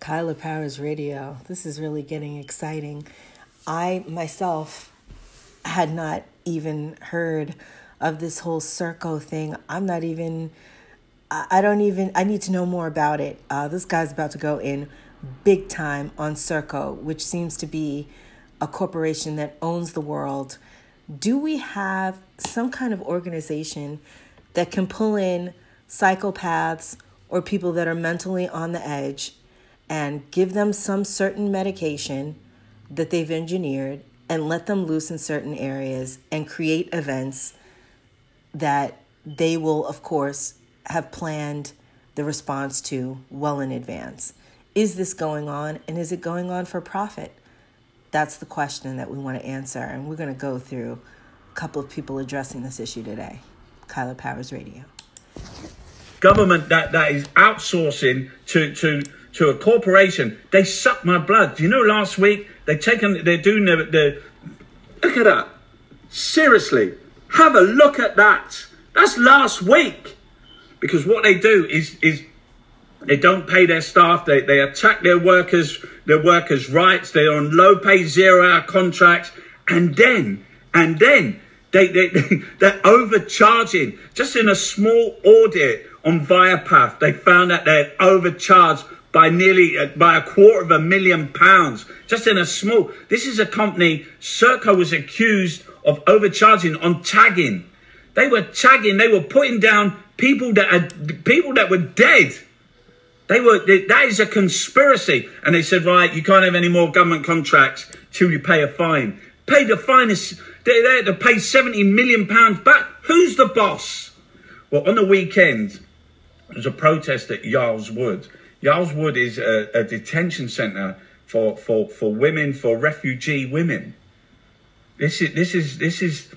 Kyla Powers Radio. This is really getting exciting. I myself had not even heard of this whole Serco thing. I'm not even, I don't even, I need to know more about it. Uh, this guy's about to go in big time on Serco, which seems to be a corporation that owns the world. Do we have some kind of organization that can pull in psychopaths or people that are mentally on the edge and give them some certain medication that they've engineered and let them loose in certain areas and create events that they will, of course, have planned the response to well in advance. Is this going on and is it going on for profit? That's the question that we want to answer, and we're going to go through a couple of people addressing this issue today. Kyla Powers Radio. Government that, that is outsourcing to, to, to a corporation, they suck my blood. You know last week they taken they're doing the, the look at that. Seriously, have a look at that. That's last week. Because what they do is is they don't pay their staff. They, they attack their workers, their workers' rights. They're on low pay, zero hour contracts. And then, and then they, they, they're overcharging. Just in a small audit on Viapath, they found that they're overcharged by nearly uh, by a quarter of a million pounds just in a small this is a company Serco was accused of overcharging on tagging. They were tagging they were putting down people that had people that were dead. They were that is a conspiracy. And they said right you can't have any more government contracts till you pay a fine. Pay the fine is they had to pay 70 million pounds back. Who's the boss? Well on the weekend there's a protest at Yarl's Wood Yarl's Wood is a, a detention centre for, for, for women, for refugee women. This is this is this is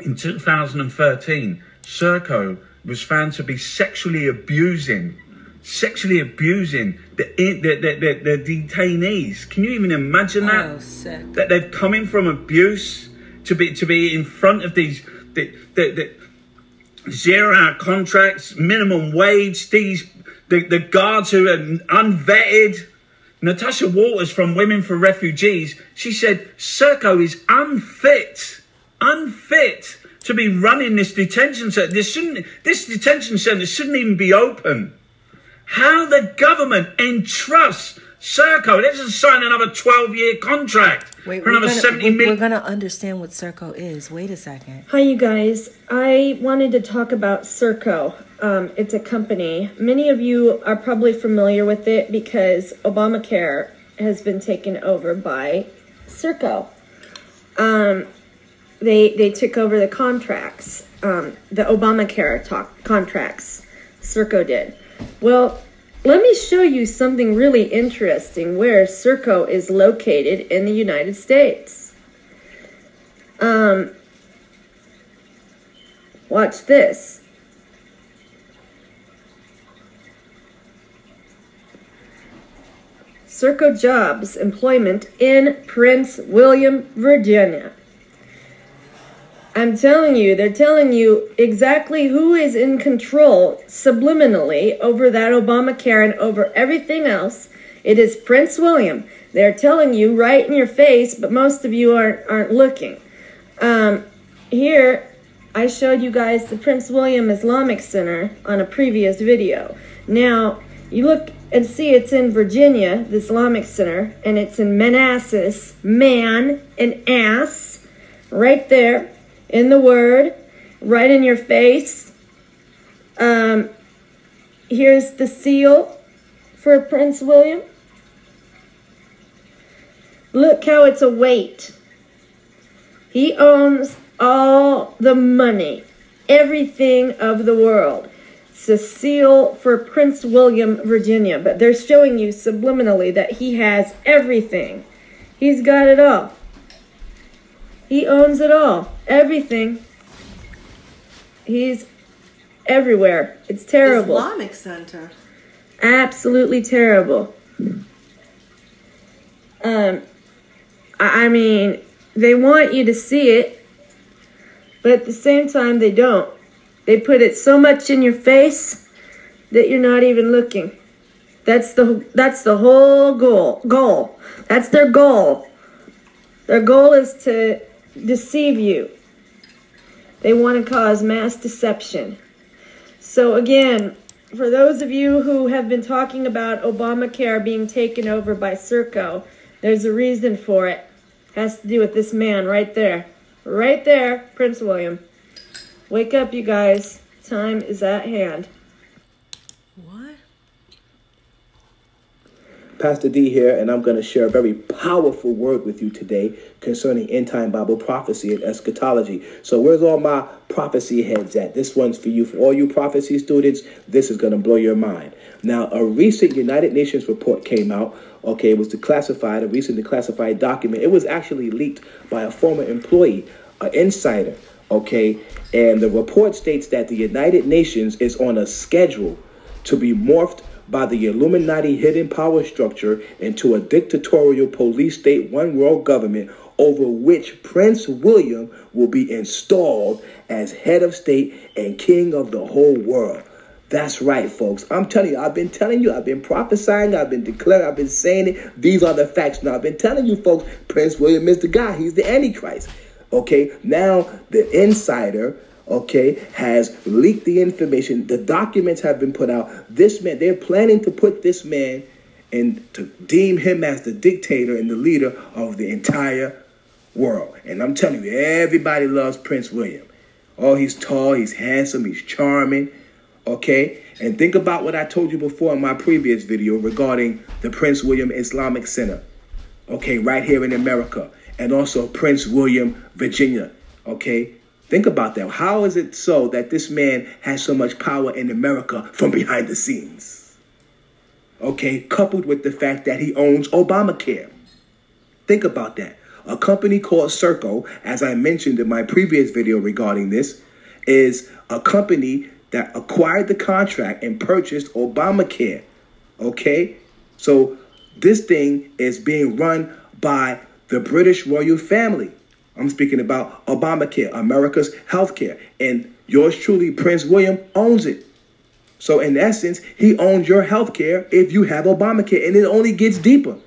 in 2013. Serco was found to be sexually abusing, sexually abusing the the, the, the, the detainees. Can you even imagine that? Oh, sick. That they've come in from abuse to be to be in front of these the, the, the zero hour contracts, minimum wage. These the, the guards who are unvetted. Natasha Waters from Women for Refugees, she said Serco is unfit, unfit to be running this detention center. This shouldn't, this detention center shouldn't even be open. How the government entrusts Serco, let's just sign another 12 year contract Wait, for we're another gonna, 70 we We're going to understand what Serco is. Wait a second. Hi, you guys. I wanted to talk about Serco. Um, it's a company. Many of you are probably familiar with it because Obamacare has been taken over by Serco. Um, they they took over the contracts, um, the Obamacare talk, contracts. Serco did. Well, let me show you something really interesting where Serco is located in the United States. Um, watch this. Serco Jobs employment in Prince William, Virginia. I'm telling you, they're telling you exactly who is in control subliminally over that Obamacare and over everything else. It is Prince William. They're telling you right in your face, but most of you aren't aren't looking. Um, here, I showed you guys the Prince William Islamic Center on a previous video. Now, you look and see it's in Virginia, the Islamic Center, and it's in Manassas, man and ass, right there in the Word, right in your face. Um, here's the seal for Prince William. Look how it's a weight. He owns all the money, everything of the world. It's a seal for Prince William, Virginia, but they're showing you subliminally that he has everything. He's got it all. He owns it all. Everything. He's everywhere. It's terrible. Islamic Center. Absolutely terrible. Um, I mean, they want you to see it, but at the same time, they don't. They put it so much in your face that you're not even looking. That's the that's the whole goal. Goal. That's their goal. Their goal is to deceive you. They want to cause mass deception. So again, for those of you who have been talking about Obamacare being taken over by Serco, there's a reason for it. it. Has to do with this man right there. Right there, Prince William. Wake up, you guys. Time is at hand. Pastor D here, and I'm going to share a very powerful word with you today concerning end time Bible prophecy and eschatology. So, where's all my prophecy heads at? This one's for you, for all you prophecy students. This is going to blow your mind. Now, a recent United Nations report came out. Okay, it was declassified, a recently classified document. It was actually leaked by a former employee, an insider. Okay, and the report states that the United Nations is on a schedule to be morphed by the Illuminati hidden power structure into a dictatorial police state one world government over which Prince William will be installed as head of state and king of the whole world. That's right, folks. I'm telling you, I've been telling you, I've been prophesying, I've been declaring, I've been saying it. These are the facts. Now, I've been telling you, folks, Prince William is the guy. He's the Antichrist. Okay, now the insider okay, has leaked the information. The documents have been put out. This man, they're planning to put this man and to deem him as the dictator and the leader of the entire world. And I'm telling you, everybody loves Prince William. Oh, he's tall, he's handsome, he's charming, okay? And think about what I told you before in my previous video regarding the Prince William Islamic Center, okay, right here in America, and also Prince William, Virginia, okay? Think about that. How is it so that this man has so much power in America from behind the scenes? Okay, coupled with the fact that he owns Obamacare. Think about that. A company called Serco, as I mentioned in my previous video regarding this, is a company that acquired the contract and purchased Obamacare. Okay? So this thing is being run by the British royal family. I'm speaking about Obamacare, America's health care. And yours truly, Prince William, owns it. So, in essence, he owns your health care if you have Obamacare. And it only gets deeper.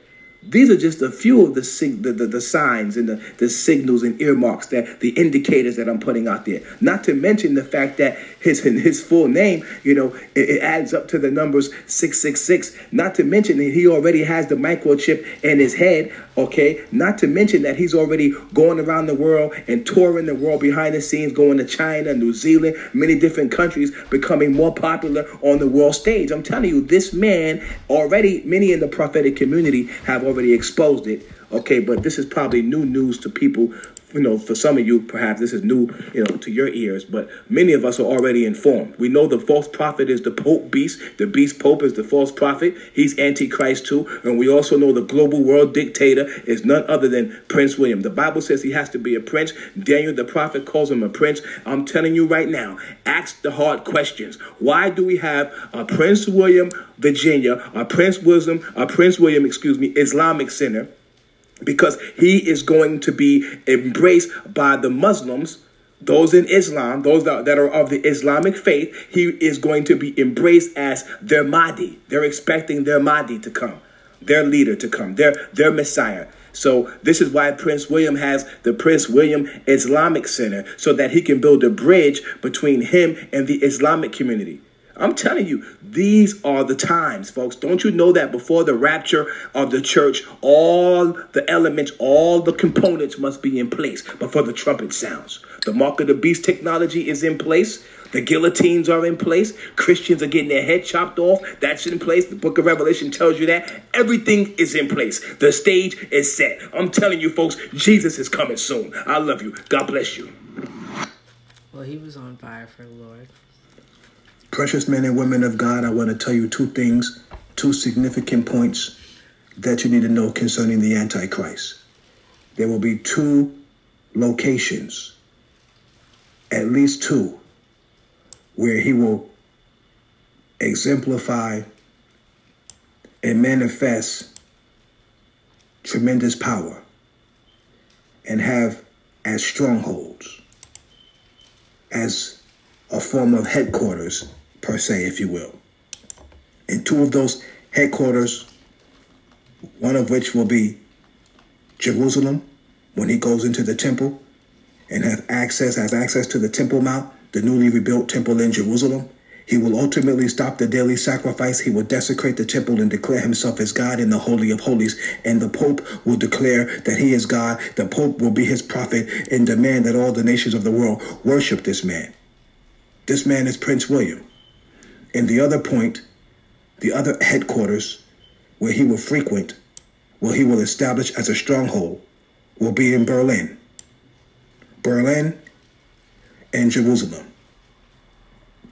These are just a few of the, the, the, the, signs and the, the signals and earmarks that the indicators that I'm putting out there. Not to mention the fact that his his full name, you know, it, it adds up to the numbers 666. Not to mention that he already has the microchip in his head, okay? Not to mention that he's already going around the world and touring the world behind the scenes, going to China, New Zealand, many different countries, becoming more popular on the world stage. I'm telling you, this man already, many in the prophetic community have already exposed it. Okay, but this is probably new news to people you know, for some of you, perhaps this is new, you know, to your ears, but many of us are already informed. We know the false prophet is the Pope beast. The beast Pope is the false prophet. He's Antichrist too. And we also know the global world dictator is none other than Prince William. The Bible says he has to be a prince. Daniel the prophet calls him a prince. I'm telling you right now, ask the hard questions. Why do we have a Prince William, Virginia, a Prince William, a Prince William, excuse me, Islamic Center? Because he is going to be embraced by the Muslims, those in Islam, those that are of the Islamic faith. He is going to be embraced as their Mahdi. They're expecting their Mahdi to come, their leader to come, their, their Messiah. So this is why Prince William has the Prince William Islamic Center so that he can build a bridge between him and the Islamic community. I'm telling you, these are the times, folks. Don't you know that before the rapture of the church, all the elements, all the components must be in place before the trumpet sounds? The mark of the beast technology is in place. The guillotines are in place. Christians are getting their head chopped off. That's in place. The book of Revelation tells you that. Everything is in place. The stage is set. I'm telling you, folks, Jesus is coming soon. I love you. God bless you. Well, he was on fire for the Lord. Precious men and women of God, I want to tell you two things, two significant points that you need to know concerning the Antichrist. There will be two locations, at least two, where he will exemplify and manifest tremendous power and have as strongholds, as a form of headquarters per se, if you will. And two of those headquarters, one of which will be Jerusalem when he goes into the temple and have access, has access to the Temple Mount, the newly rebuilt temple in Jerusalem. He will ultimately stop the daily sacrifice. He will desecrate the temple and declare himself as God in the Holy of Holies. And the Pope will declare that he is God. The Pope will be his prophet and demand that all the nations of the world worship this man. This man is Prince William. And the other point, the other headquarters where he will frequent, where he will establish as a stronghold, will be in Berlin. Berlin and Jerusalem.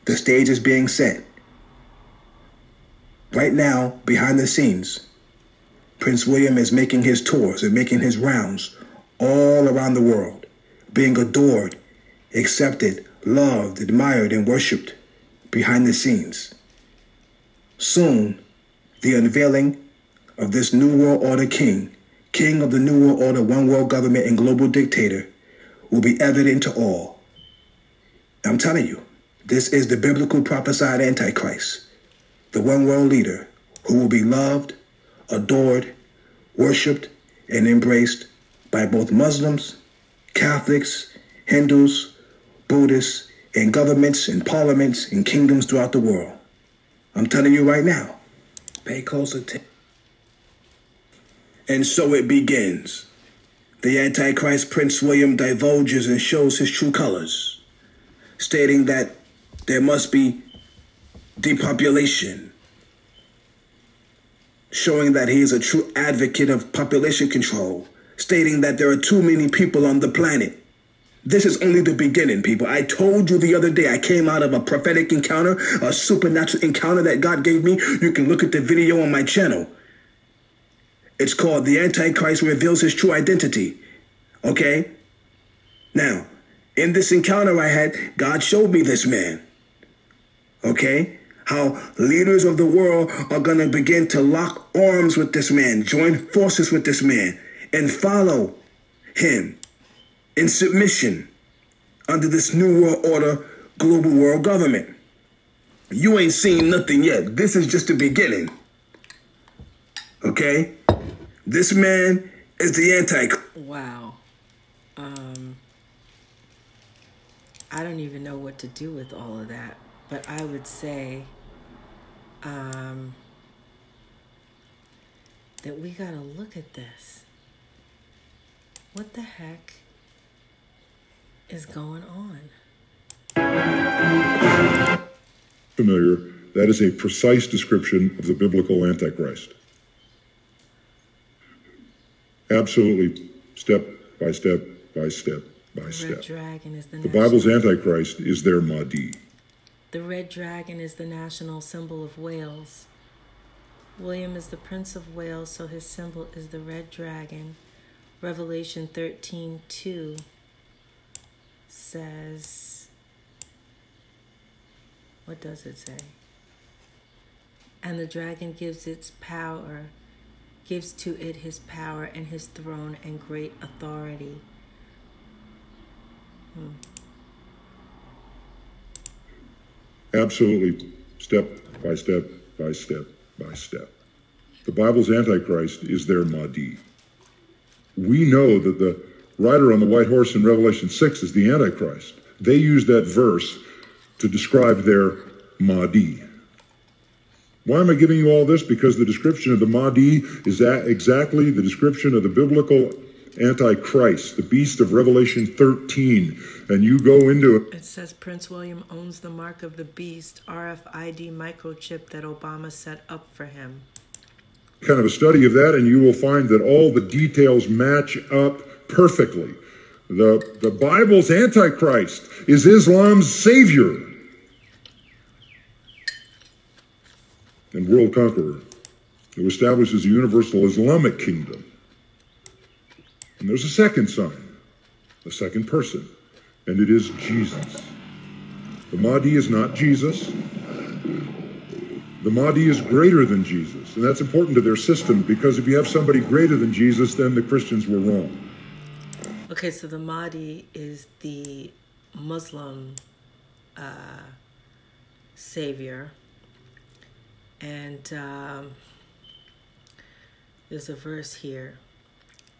The stage is being set. Right now, behind the scenes, Prince William is making his tours and making his rounds all around the world, being adored, accepted, loved, admired, and worshiped behind the scenes. Soon, the unveiling of this New World Order king, king of the New World Order, one world government, and global dictator, will be evident to all. I'm telling you, this is the biblical prophesied Antichrist, the one world leader who will be loved, adored, worshiped, and embraced by both Muslims, Catholics, Hindus, Buddhists, and governments and parliaments and kingdoms throughout the world. I'm telling you right now, pay close attention. And so it begins. The Antichrist Prince William divulges and shows his true colors, stating that there must be depopulation, showing that he is a true advocate of population control, stating that there are too many people on the planet. This is only the beginning, people. I told you the other day I came out of a prophetic encounter, a supernatural encounter that God gave me. You can look at the video on my channel. It's called The Antichrist Reveals His True Identity. Okay? Now, in this encounter I had, God showed me this man. Okay? How leaders of the world are going to begin to lock arms with this man, join forces with this man, and follow him in submission under this new world order global world government. You ain't seen nothing yet. This is just the beginning. Okay? This man is the Antichrist. Wow. Um, I don't even know what to do with all of that, but I would say um, that we got to look at this. What the heck is going on? Familiar, that is a precise description of the biblical Antichrist. Absolutely, step by step by step by The step. red dragon is the, The Bible's Antichrist is their Mahdi. The red dragon is the national symbol of Wales. William is the Prince of Wales, so his symbol is the red dragon. Revelation 13 2 says, What does it say? And the dragon gives its power, gives to it his power and his throne and great authority. Hmm. Absolutely, step by step by step by step. The Bible's Antichrist is their Mahdi. We know that the rider on the white horse in Revelation 6 is the Antichrist. They use that verse to describe their Mahdi. Why am I giving you all this? Because the description of the Mahdi is that exactly the description of the biblical Antichrist, the beast of Revelation 13. And you go into it. It says Prince William owns the mark of the beast RFID microchip that Obama set up for him. kind of a study of that, and you will find that all the details match up perfectly. The, the Bible's Antichrist is Islam's savior and world conqueror who establishes a universal Islamic kingdom. And there's a second sign, a second person, and it is Jesus. The Mahdi is not Jesus. The Mahdi is greater than Jesus. And that's important to their system because if you have somebody greater than Jesus, then the Christians were wrong. Okay, so the Mahdi is the Muslim uh, savior. And um, There's a verse here.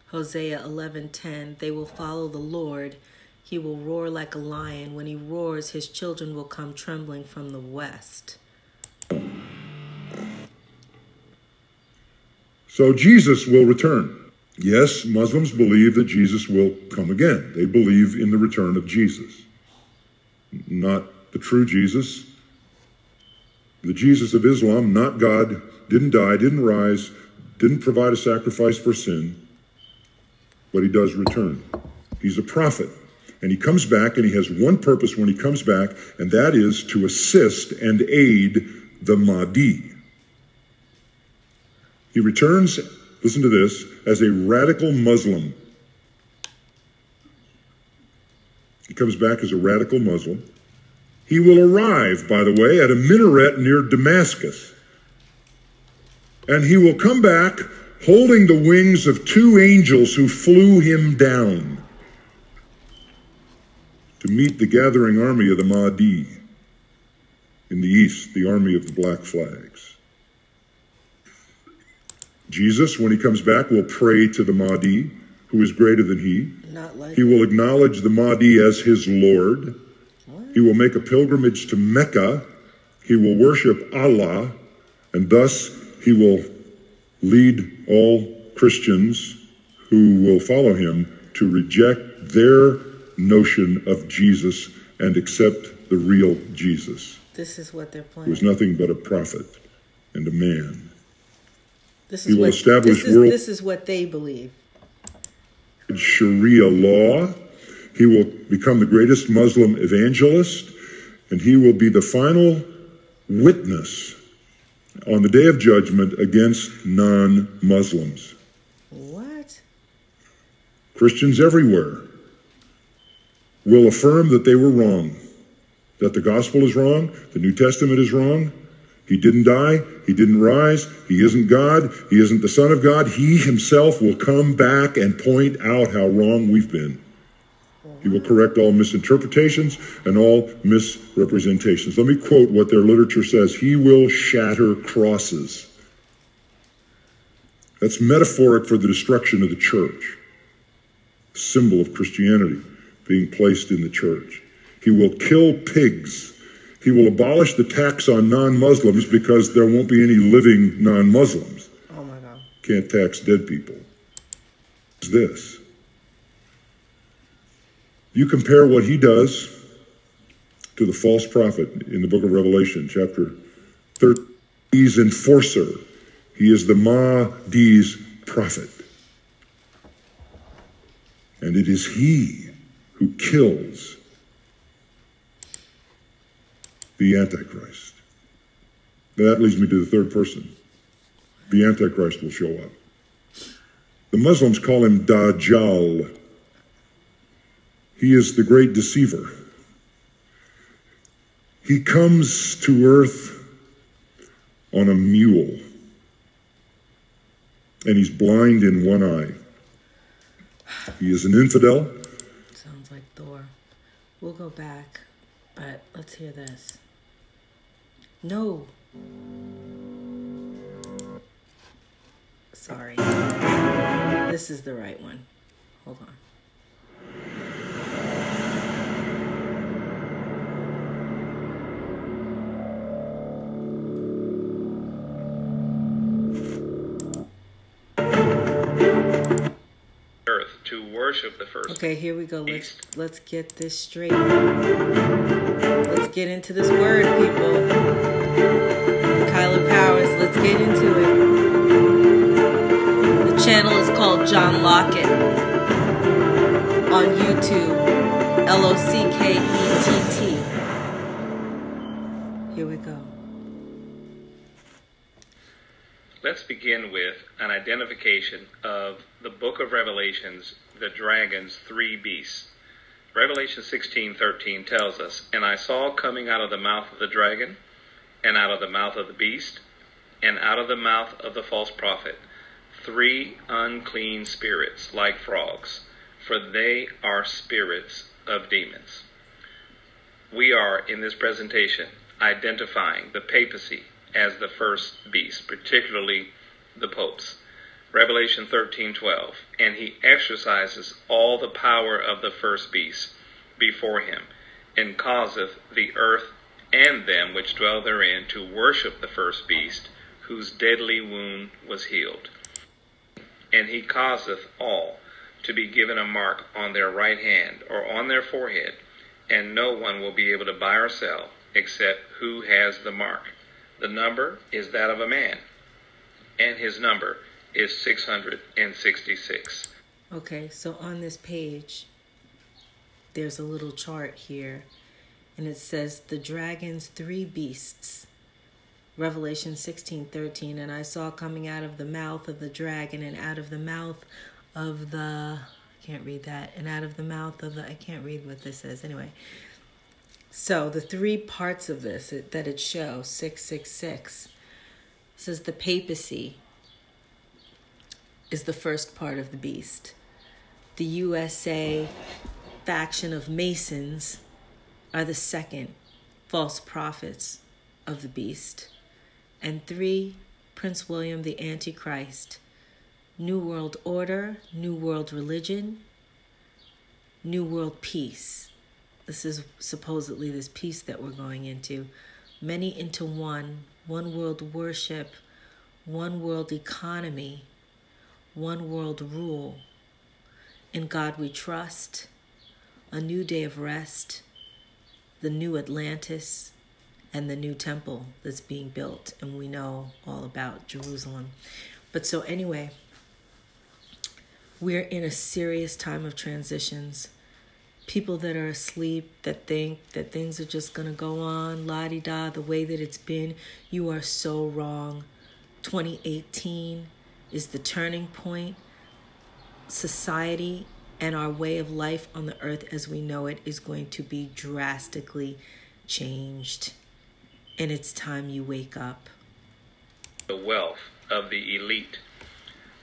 Hosea 11:10 They will follow the Lord. He will roar like a lion. When he roars, his children will come trembling from the west. So Jesus will return. Yes, Muslims believe that Jesus will come again. They believe in the return of Jesus. Not the true Jesus. The Jesus of Islam, not God, didn't die, didn't rise, didn't provide a sacrifice for sin, but he does return. He's a prophet. And he comes back and he has one purpose when he comes back, and that is to assist and aid the Mahdi. He returns, listen to this, as a radical Muslim. He comes back as a radical Muslim. He will arrive, by the way, at a minaret near Damascus. And he will come back holding the wings of two angels who flew him down to meet the gathering army of the Mahdi in the east, the army of the black flags. Jesus, when he comes back, will pray to the Mahdi, who is greater than he. Like he will acknowledge the Mahdi as his Lord. What? He will make a pilgrimage to Mecca. He will worship Allah, and thus he will lead all Christians who will follow him to reject their notion of Jesus and accept the real Jesus. This is what they're playing. Who is nothing but a prophet and a man. This is he will what, establish this is, world. This is what they believe. Sharia law. He will become the greatest Muslim evangelist, and he will be the final witness on the day of judgment against non Muslims. What? Christians everywhere will affirm that they were wrong, that the gospel is wrong, the New Testament is wrong. He didn't die, he didn't rise, he isn't God, he isn't the Son of God. He himself will come back and point out how wrong we've been. He will correct all misinterpretations and all misrepresentations. Let me quote what their literature says He will shatter crosses. That's metaphoric for the destruction of the church, symbol of Christianity being placed in the church. He will kill pigs. He will abolish the tax on non Muslims because there won't be any living non Muslims. Oh my God. Can't tax dead people. It's this. You compare what he does to the false prophet in the book of Revelation, chapter 13. He's enforcer. He is the Mahdi's prophet. And it is he who kills the Antichrist. That leads me to the third person. The Antichrist will show up. The Muslims call him Dajjal. He is the great deceiver. He comes to earth on a mule, and he's blind in one eye. He is an infidel. Sounds like Thor. We'll go back, but let's hear this. No. Sorry. This is the right one. Hold on. Worship first. Okay, here we go. Let's let's get this straight. Let's get into this word, people. Kyla Powers, let's get into it. The channel is called John Lockett on YouTube. L O C K E T T. Here we go. Let's begin with an identification of the book of Revelations, the dragon's three beasts. Revelation 16:13 tells us, "And I saw coming out of the mouth of the dragon, and out of the mouth of the beast, and out of the mouth of the false prophet, three unclean spirits like frogs, for they are spirits of demons." We are in this presentation identifying the papacy as the first beast, particularly the popes. Revelation 13:12, and he exercises all the power of the first beast before him, and causeth the earth and them which dwell therein to worship the first beast, whose deadly wound was healed. And he causeth all to be given a mark on their right hand or on their forehead, and no one will be able to buy or sell except who has the mark. The number is that of a man, and his number is 666. Okay, so on this page, there's a little chart here, and it says the dragon's three beasts. Revelation 16 13. And I saw coming out of the mouth of the dragon, and out of the mouth of the. I can't read that. And out of the mouth of the. I can't read what this is Anyway. So the three parts of this that it shows 666 says the papacy is the first part of the beast. The USA faction of Masons are the second false prophets of the beast. And three, Prince William the Antichrist. New World Order, New World Religion, New World Peace. This is supposedly this peace that we're going into. Many into one, one world worship, one world economy, one world rule. In God we trust, a new day of rest, the new Atlantis, and the new temple that's being built. And we know all about Jerusalem. But so, anyway, we're in a serious time of transitions. People that are asleep, that think that things are just going to go on, la di da, the way that it's been, you are so wrong. 2018 is the turning point. Society and our way of life on the earth as we know it is going to be drastically changed. And it's time you wake up. The wealth of the elite.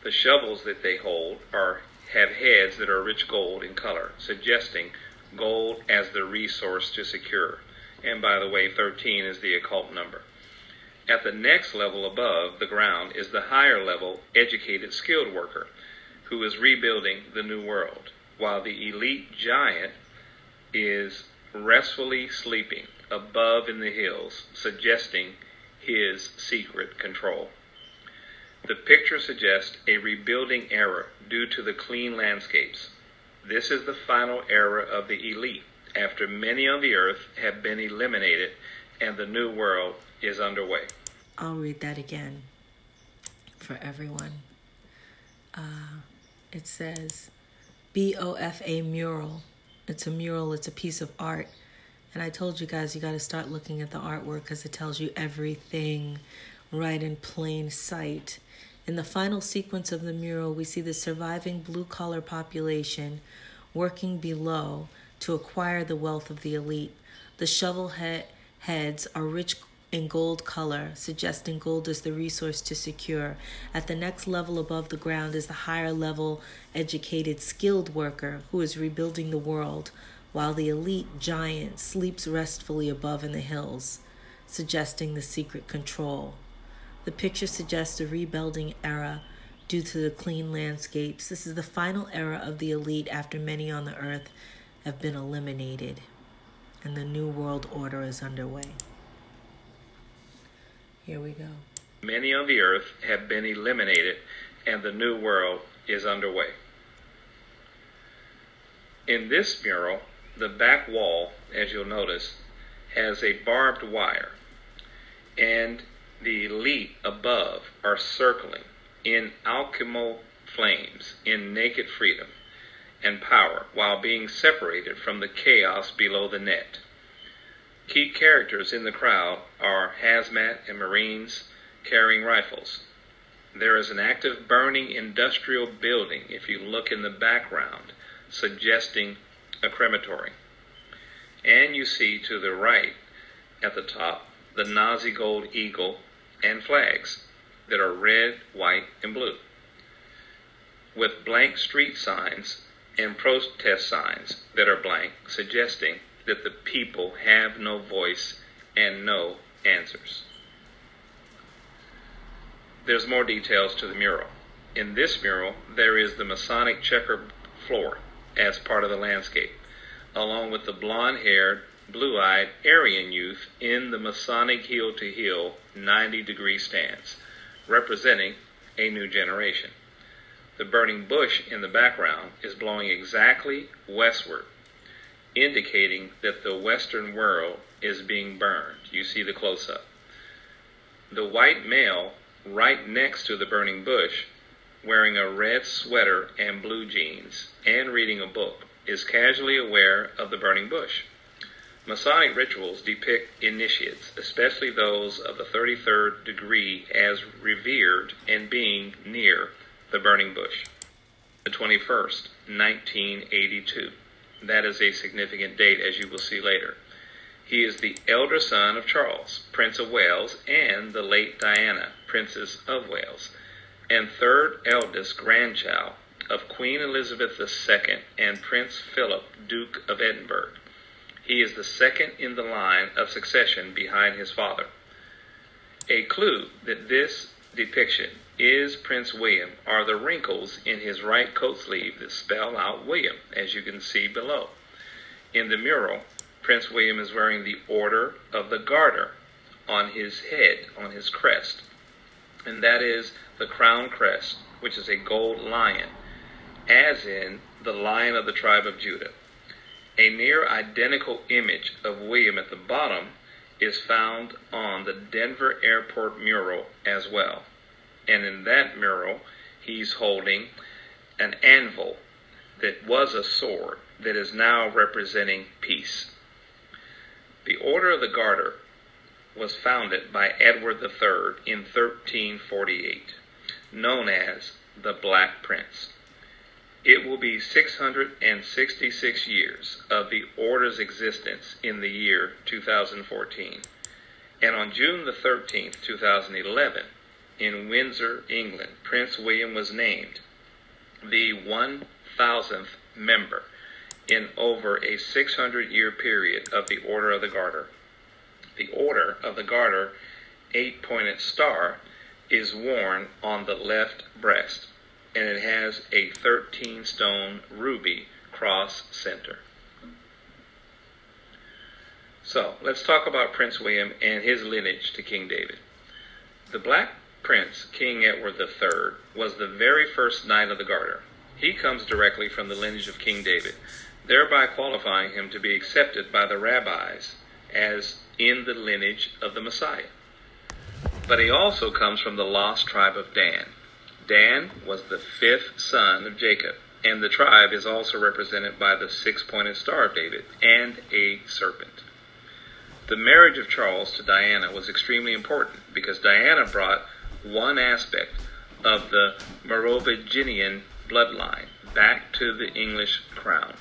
The shovels that they hold are have heads that are rich gold in color, suggesting gold as the resource to secure. And by the way, 13 is the occult number. At the next level above the ground is the higher level educated skilled worker who is rebuilding the new world, while the elite giant is restfully sleeping above in the hills, suggesting his secret control. The picture suggests a rebuilding era due to the clean landscapes. This is the final era of the elite, after many on the earth have been eliminated and the new world is underway. I'll read that again for everyone. Uh, it says BOFA mural. It's a mural, it's a piece of art. And I told you guys you got to start looking at the artwork because it tells you everything right in plain sight. In the final sequence of the mural, we see the surviving blue collar population working below to acquire the wealth of the elite. The shovel head heads are rich in gold color, suggesting gold is the resource to secure. At the next level above the ground is the higher level educated skilled worker who is rebuilding the world, while the elite giant sleeps restfully above in the hills, suggesting the secret control. The picture suggests a rebuilding era due to the clean landscapes. This is the final era of the elite after many on the earth have been eliminated, and the new world order is underway. Here we go. Many on the earth have been eliminated, and the new world is underway. In this mural, the back wall, as you'll notice, has a barbed wire, and the elite above are circling in alchemical flames in naked freedom and power while being separated from the chaos below the net. Key characters in the crowd are hazmat and Marines carrying rifles. There is an active burning industrial building if you look in the background, suggesting a crematory. And you see to the right at the top the Nazi gold eagle and flags that are red, white, and blue, with blank street signs and protest signs that are blank, suggesting that the people have no voice and no answers. There's more details to the mural. In this mural, there is the Masonic checker floor as part of the landscape, along with the blonde haired, blue eyed Aryan youth in the Masonic heel to heel 90 degree stance, representing a new generation. The burning bush in the background is blowing exactly westward, indicating that the Western world is being burned. You see the close up. The white male right next to the burning bush wearing a red sweater and blue jeans and reading a book, is casually aware of the burning bush. Masonic rituals depict initiates, especially those of the 33rd degree, as revered and being near the burning bush. The 21st, 1982. That is a significant date, as you will see later. He is the elder son of Charles, Prince of Wales, and the late Diana, Princess of Wales and third eldest grandchild of Queen Elizabeth II and Prince Philip, Duke of Edinburgh. He is the second in the line of succession behind his father. A clue that this depiction is Prince William are the wrinkles in his right coat sleeve that spell out William, as you can see below. In the mural, Prince William is wearing the Order of the Garter on his head, on his crest, and that is the crown crest, which is a gold lion, as in the lion of the tribe of Judah. A near identical image of William at the bottom is found on the Denver Airport mural as well. And in that mural, he's holding an anvil that was a sword that is now representing peace. The Order of the Garter was founded by Edward III in 1348 known as the Black Prince. It will be 666 years of the order's existence in the year 2014. And on June the 13th, 2011, in Windsor, England, Prince William was named the 1000th member in over a 600 year period of the Order of the Garter. The Order of the Garter eight pointed star is worn on the left breast, and it has a 13 stone ruby cross center. So, let's talk about Prince William and his lineage to King David. The Black Prince, King Edward III, was the very first Knight of the Garter. He comes directly from the lineage of King David, thereby qualifying him to be accepted by the rabbis as in the lineage of the Messiah. But he also comes from the lost tribe of Dan. Dan was the fifth son of Jacob, and the tribe is also represented by the six pointed star of David and a serpent. The marriage of Charles to Diana was extremely important because Diana brought one aspect of the Merovingian bloodline back to the English crown.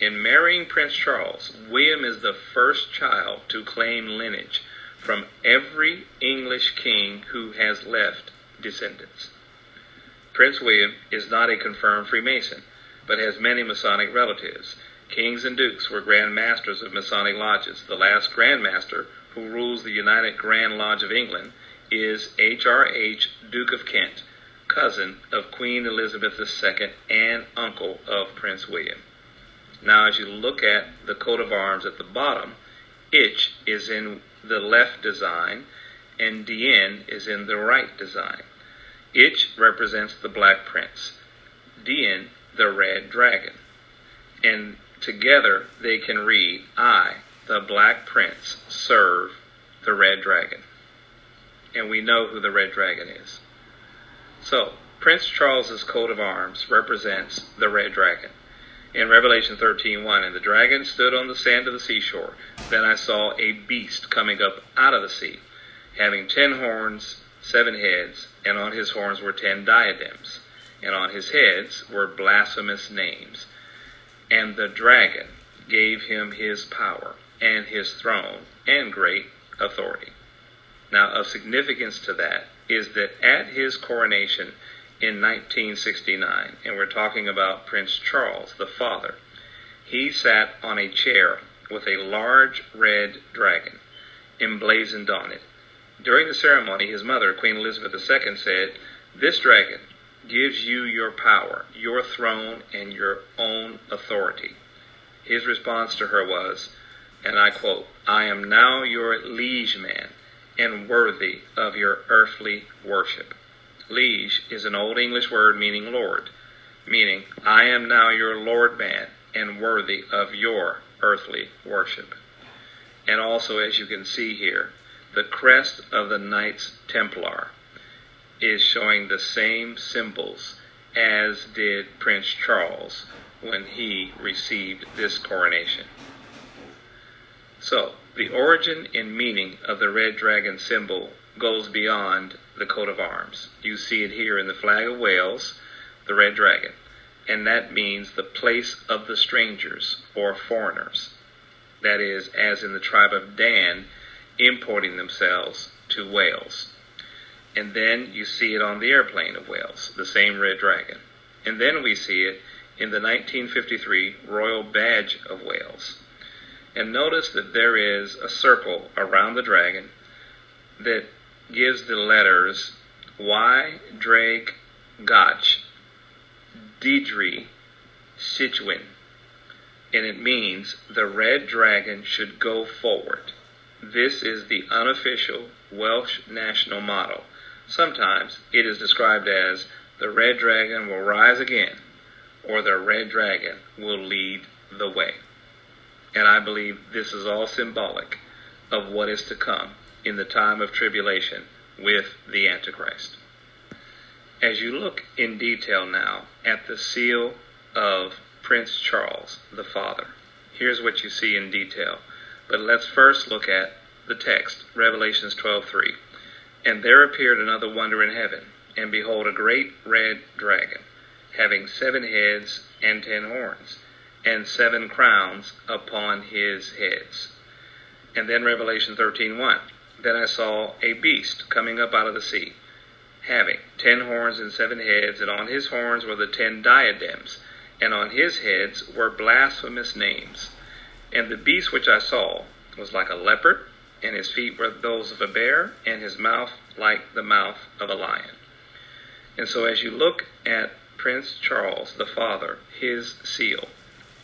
In marrying Prince Charles, William is the first child to claim lineage from every English king who has left descendants. Prince William is not a confirmed Freemason, but has many Masonic relatives. Kings and dukes were Grand Masters of Masonic lodges. The last Grand Master, who rules the United Grand Lodge of England, is H.R.H. Duke of Kent, cousin of Queen Elizabeth II and uncle of Prince William. Now, as you look at the coat of arms at the bottom, Ich is in the left design, and Dien is in the right design. Ich represents the Black Prince, Dien the Red Dragon. And together they can read, I, the Black Prince, serve the Red Dragon. And we know who the Red Dragon is. So, Prince Charles's coat of arms represents the Red Dragon in Revelation 13:1, and the dragon stood on the sand of the seashore. Then I saw a beast coming up out of the sea, having ten horns, seven heads, and on his horns were ten diadems, and on his heads were blasphemous names. And the dragon gave him his power and his throne and great authority. Now, of significance to that is that at his coronation, in 1969, and we're talking about Prince Charles, the father. He sat on a chair with a large red dragon emblazoned on it. During the ceremony, his mother, Queen Elizabeth II, said, This dragon gives you your power, your throne, and your own authority. His response to her was, and I quote, I am now your liege man and worthy of your earthly worship. Liege is an old English word meaning Lord, meaning I am now your Lord man and worthy of your earthly worship. And also, as you can see here, the crest of the Knights Templar is showing the same symbols as did Prince Charles when he received this coronation. So, the origin and meaning of the red dragon symbol goes beyond the coat of arms. You see it here in the flag of Wales, the red dragon, and that means the place of the strangers or foreigners. That is, as in the tribe of Dan, importing themselves to Wales. And then you see it on the airplane of Wales, the same red dragon. And then we see it in the 1953 Royal Badge of Wales. And notice that there is a circle around the dragon that gives the letters Y, Ddraig, Goch, Deidre, Situin. And it means the red dragon should go forward. This is the unofficial Welsh national motto. Sometimes it is described as the red dragon will rise again, or the red dragon will lead the way. And I believe this is all symbolic of what is to come in the time of tribulation with the Antichrist. As you look in detail now at the seal of Prince Charles, the father, here's what you see in detail. But let's first look at the text, Revelations 12:3. And there appeared another wonder in heaven, and behold a great red dragon, having seven heads and ten horns and seven crowns upon his heads. And then Revelation 13:1. Then I saw a beast coming up out of the sea, having ten horns and seven heads, and on his horns were the ten diadems, and on his heads were blasphemous names. And the beast which I saw was like a leopard, and his feet were those of a bear, and his mouth like the mouth of a lion. And so as you look at Prince Charles, the father, his seal,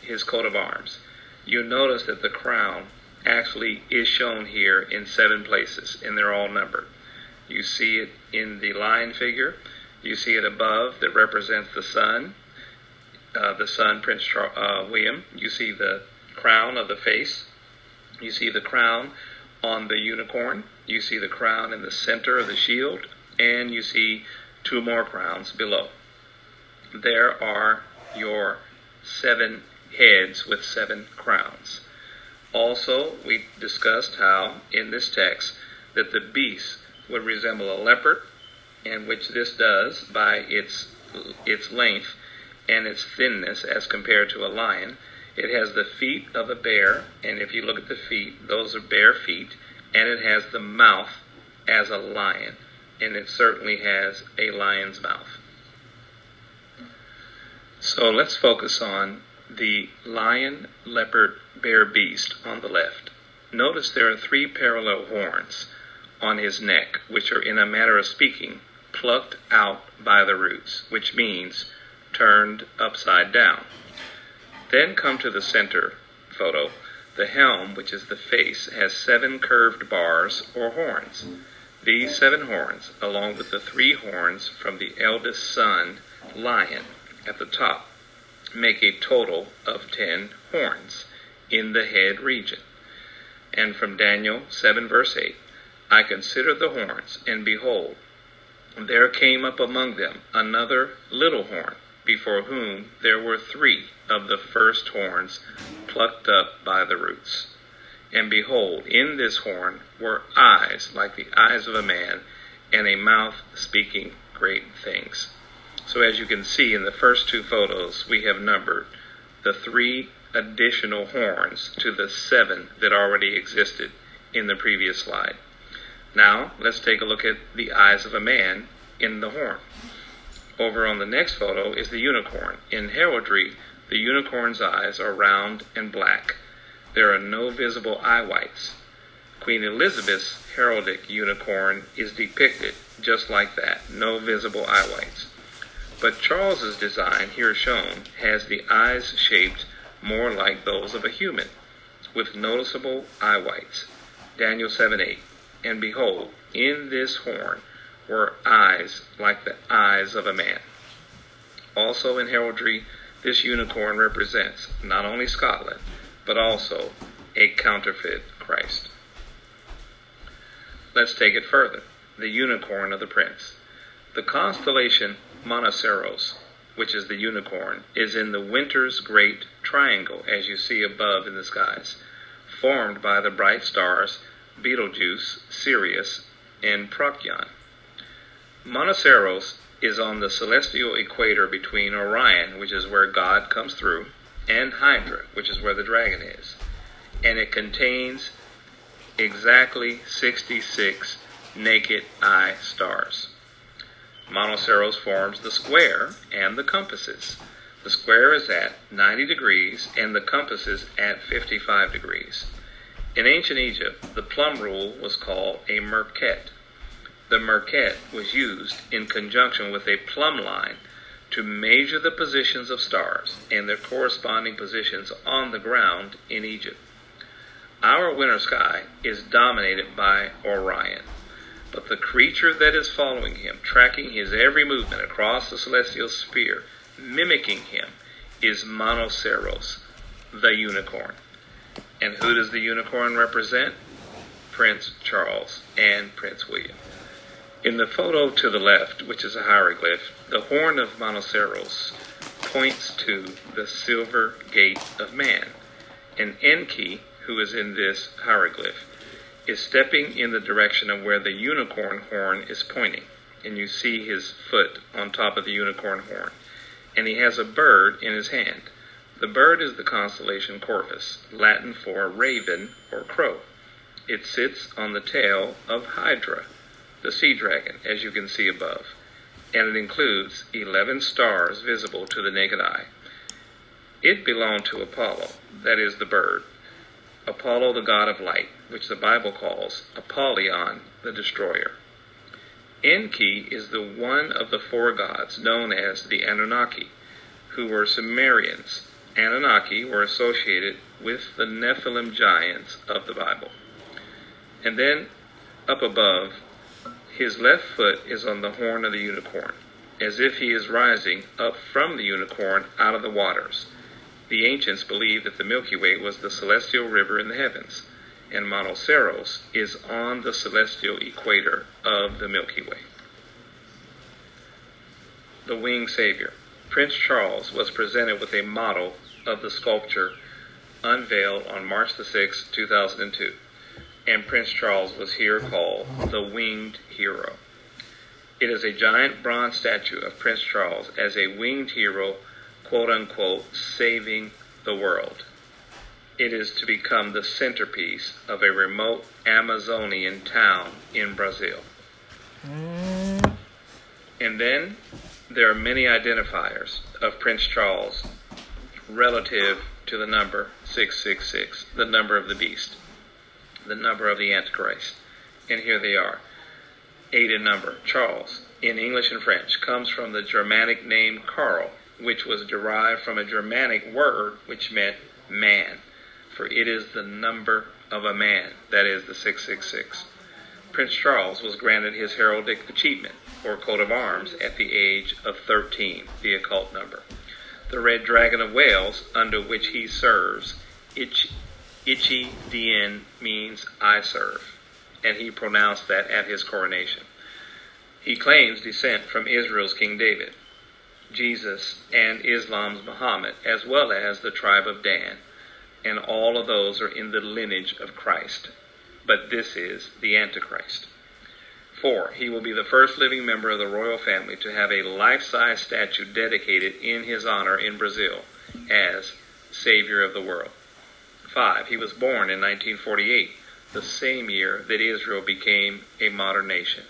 his coat of arms, you notice that the crown actually is shown here in seven places, and they're all numbered. You see it in the lion figure. You see it above that represents the sun, uh, the son, Prince Char- uh, William. You see the crown of the face. You see the crown on the unicorn. You see the crown in the center of the shield, and you see two more crowns below. There are your seven heads with seven crowns. Also, we discussed how in this text that the beast would resemble a leopard, and which this does by its its length and its thinness as compared to a lion. It has the feet of a bear, and if you look at the feet, those are bare feet, and it has the mouth as a lion, and it certainly has a lion's mouth. So let's focus on the lion, leopard, bear beast on the left. Notice there are three parallel horns on his neck, which are, in a manner of speaking, plucked out by the roots, which means turned upside down. Then come to the center photo. The helm, which is the face, has seven curved bars or horns. These seven horns, along with the three horns from the eldest son, lion, at the top, make a total of ten horns in the head region. And from Daniel 7, verse 8 I considered the horns, and behold, there came up among them another little horn, before whom there were three of the first horns plucked up by the roots. And behold, in this horn were eyes like the eyes of a man, and a mouth speaking great things. So as you can see in the first two photos, we have numbered the three additional horns to the seven that already existed in the previous slide. Now, let's take a look at the eyes of a man in the horn. Over on the next photo is the unicorn. In heraldry, the unicorn's eyes are round and black. There are no visible eye whites. Queen Elizabeth's heraldic unicorn is depicted just like that, no visible eye whites. But Charles's design, here shown, has the eyes shaped more like those of a human, with noticeable eye whites. Daniel 7 8. And behold, in this horn were eyes like the eyes of a man. Also in heraldry, this unicorn represents not only Scotland, but also a counterfeit Christ. Let's take it further. The unicorn of the prince. The constellation Monoceros, which is the unicorn, is in the winter's great triangle, as you see above in the skies, formed by the bright stars Betelgeuse, Sirius, and Procyon. Monoceros is on the celestial equator between Orion, which is where God comes through, and Hydra, which is where the dragon is. And it contains exactly 66 naked eye stars. Monoceros forms the square and the compasses. The square is at 90 degrees and the compasses at 55 degrees. In ancient Egypt, the plumb rule was called a merkhet. The merkhet was used in conjunction with a plumb line to measure the positions of stars and their corresponding positions on the ground in Egypt. Our winter sky is dominated by Orion, but the creature that is following him, tracking his every movement across the celestial sphere, mimicking him, is Monoceros, the unicorn. And who does the unicorn represent? Prince Charles and Prince William. In the photo to the left, which is a hieroglyph, the horn of Monoceros points to the silver gate of man. And Enki, who is in this hieroglyph, is stepping in the direction of where the unicorn horn is pointing. And you see his foot on top of the unicorn horn. And he has a bird in his hand. The bird is the constellation Corvus, Latin for raven or crow. It sits on the tail of Hydra, the sea dragon, as you can see above, and it includes 11 stars visible to the naked eye. It belonged to Apollo, that is the bird, Apollo the god of light, which the Bible calls Apollyon the destroyer. Enki is the one of the four gods known as the Anunnaki, who were Sumerians Anunnaki were associated with the Nephilim giants of the Bible. And then up above, his left foot is on the horn of the unicorn, as if he is rising up from the unicorn out of the waters. The ancients believed that the Milky Way was the celestial river in the heavens, and Monoceros is on the celestial equator of the Milky Way. The Winged Savior. Prince Charles was presented with a model of the sculpture unveiled on March the 6th, 2002. And Prince Charles was here called the Winged Hero. It is a giant bronze statue of Prince Charles as a winged hero, quote unquote, saving the world. It is to become the centerpiece of a remote Amazonian town in Brazil. Mm. And then there are many identifiers of Prince Charles relative to the number 666, the number of the beast, the number of the Antichrist. And here they are. Eight in number. Charles, in English and French, comes from the Germanic name Karl, which was derived from a Germanic word which meant man, for it is the number of a man, that is the 666. Prince Charles was granted his heraldic achievement, or coat of arms, at the age of 13, the occult number the red dragon of Wales, under which he serves. Ich, Ichi Dien means I serve, and he pronounced that at his coronation. He claims descent from Israel's King David, Jesus, and Islam's Muhammad, as well as the tribe of Dan, and all of those are in the lineage of Christ. But this is the Antichrist. Four, he will be the first living member of the royal family to have a life size statue dedicated in his honor in Brazil as Savior of the world. Five, he was born in 1948, the same year that Israel became a modern nation.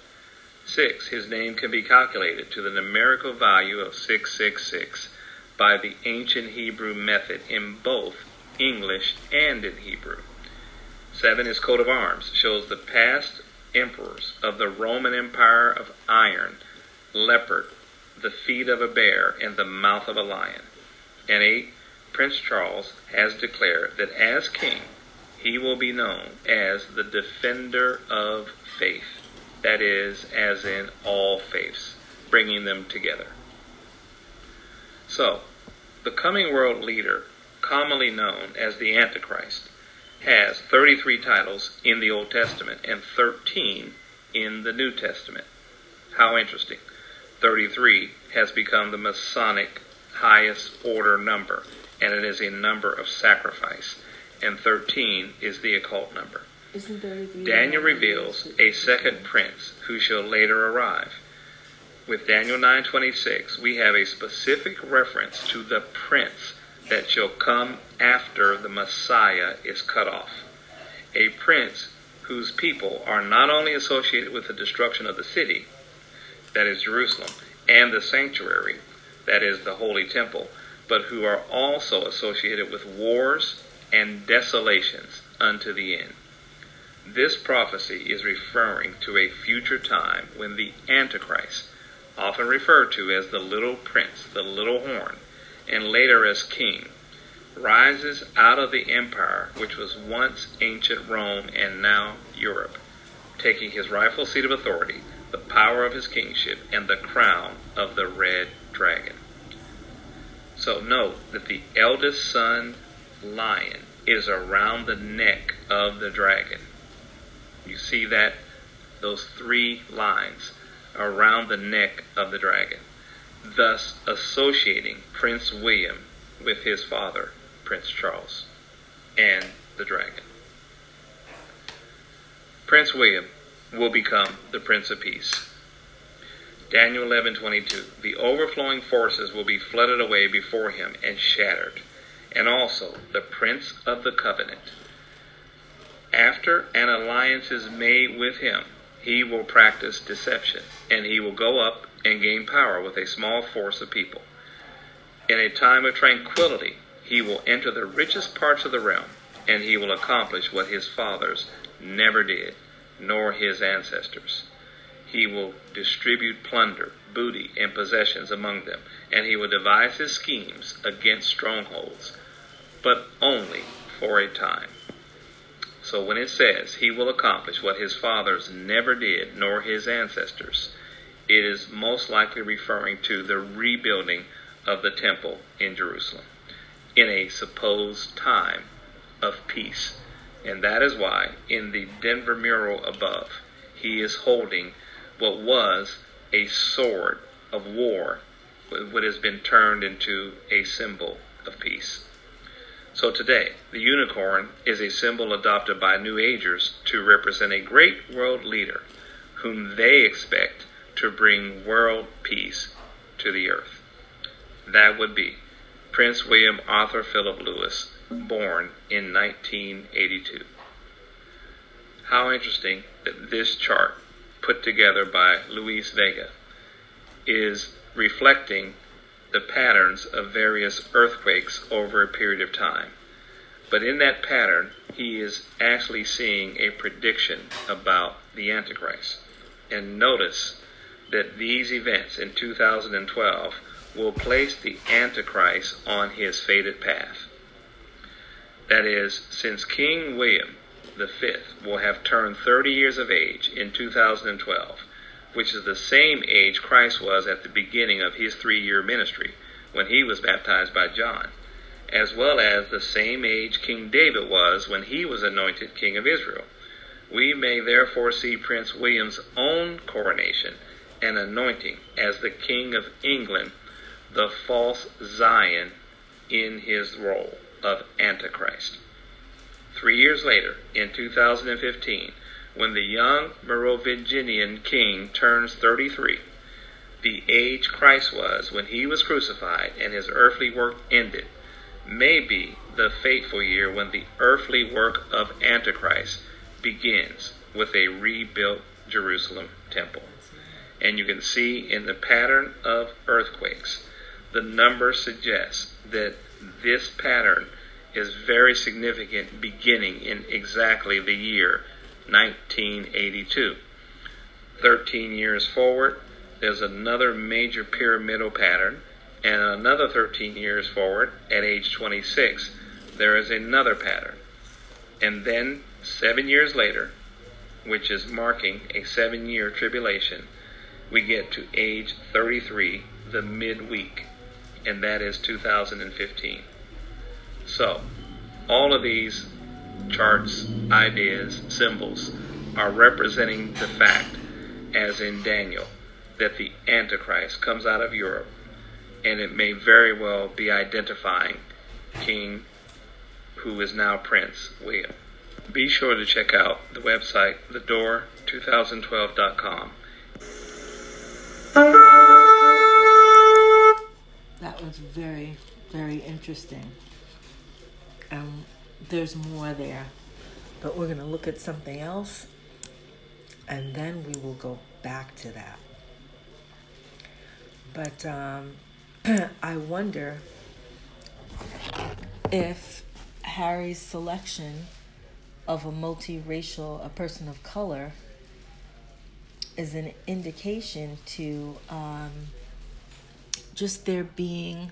Six, his name can be calculated to the numerical value of 666 by the ancient Hebrew method in both English and in Hebrew. Seven, his coat of arms shows the past emperors of the Roman Empire of iron, leopard, the feet of a bear and the mouth of a lion. And 8. Prince Charles has declared that as king, he will be known as the defender of faith. That is, as in all faiths, bringing them together. So, the coming world leader, commonly known as the Antichrist, has 33 titles in the Old Testament and 13 in the New Testament. How interesting. 33 has become the Masonic highest order number, and it is a number of sacrifice. And 13 is the occult number. Daniel reveals a second prince who shall later arrive. With Daniel 9:26, we have a specific reference to the prince that shall come after the Messiah is cut off. A prince whose people are not only associated with the destruction of the city, that is Jerusalem, and the sanctuary, that is the holy temple, but who are also associated with wars and desolations unto the end. This prophecy is referring to a future time when the Antichrist, often referred to as the little prince, the little horn, and later as king, rises out of the empire which was once ancient Rome and now Europe, taking his rightful seat of authority, the power of his kingship, and the crown of the red dragon. So note that the eldest son lion is around the neck of the dragon. You see that? Those three lines around the neck of the dragon, thus associating Prince William with his father, Prince Charles, and the dragon. Prince William will become the Prince of Peace. Daniel 11:22 The overflowing forces will be flooded away before him and shattered, and also the prince of the covenant. After an alliance is made with him, he will practice deception, and he will go up and gain power with a small force of people. In a time of tranquility, he will enter the richest parts of the realm, and he will accomplish what his fathers never did, nor his ancestors. He will distribute plunder, booty, and possessions among them, and he will devise his schemes against strongholds, but only for a time. So when it says he will accomplish what his fathers never did, nor his ancestors, it is most likely referring to the rebuilding of the temple in Jerusalem in a supposed time of peace. And that is why in the Denver mural above, he is holding what was a sword of war, what has been turned into a symbol of peace. So today, the unicorn is a symbol adopted by New Agers to represent a great world leader whom they expect to bring world peace to the earth. That would be Prince William Arthur Philip Lewis, born in 1982. How interesting that this chart put together by Luis Vega is reflecting the patterns of various earthquakes over a period of time. But in that pattern, he is actually seeing a prediction about the Antichrist. And notice that these events in 2012 will place the Antichrist on his fated path. That is, since King William the fifth will have turned 30 years of age in 2012, which is the same age Christ was at the beginning of his three year ministry when he was baptized by John, as well as the same age King David was when he was anointed King of Israel. We may therefore see Prince William's own coronation and anointing as the King of England, the false Zion, in his role of Antichrist. Three years later, in 2015, when the young Merovingian king turns 33, the age Christ was when he was crucified and his earthly work ended, may be the fateful year when the earthly work of Antichrist begins with a rebuilt Jerusalem temple. And you can see in the pattern of earthquakes, the numbers suggest that this pattern is very significant beginning in exactly the year 1982. 13 years forward, there's another major pyramidal pattern, and another 13 years forward, at age 26, there is another pattern. And then, seven years later, which is marking a seven year tribulation, we get to age 33, the midweek, and that is 2015. So, all of these charts, ideas, symbols are representing the fact, as in Daniel, that the Antichrist comes out of Europe, and it may very well be identifying King, who is now Prince William. Be sure to check out the website, thedoor2012.com. That was very, very interesting. Um, there's more there, but we're going to look at something else, and then we will go back to that. But um, I wonder if Harry's selection of a multiracial, a person of color, is an indication to um, just there being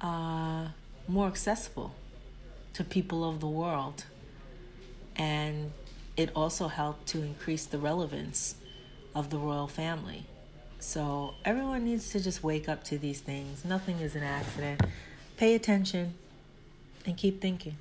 uh, more accessible to people of the world. And it also helped to increase the relevance of the royal family. So everyone needs to just wake up to these things. Nothing is an accident. Pay attention and keep thinking.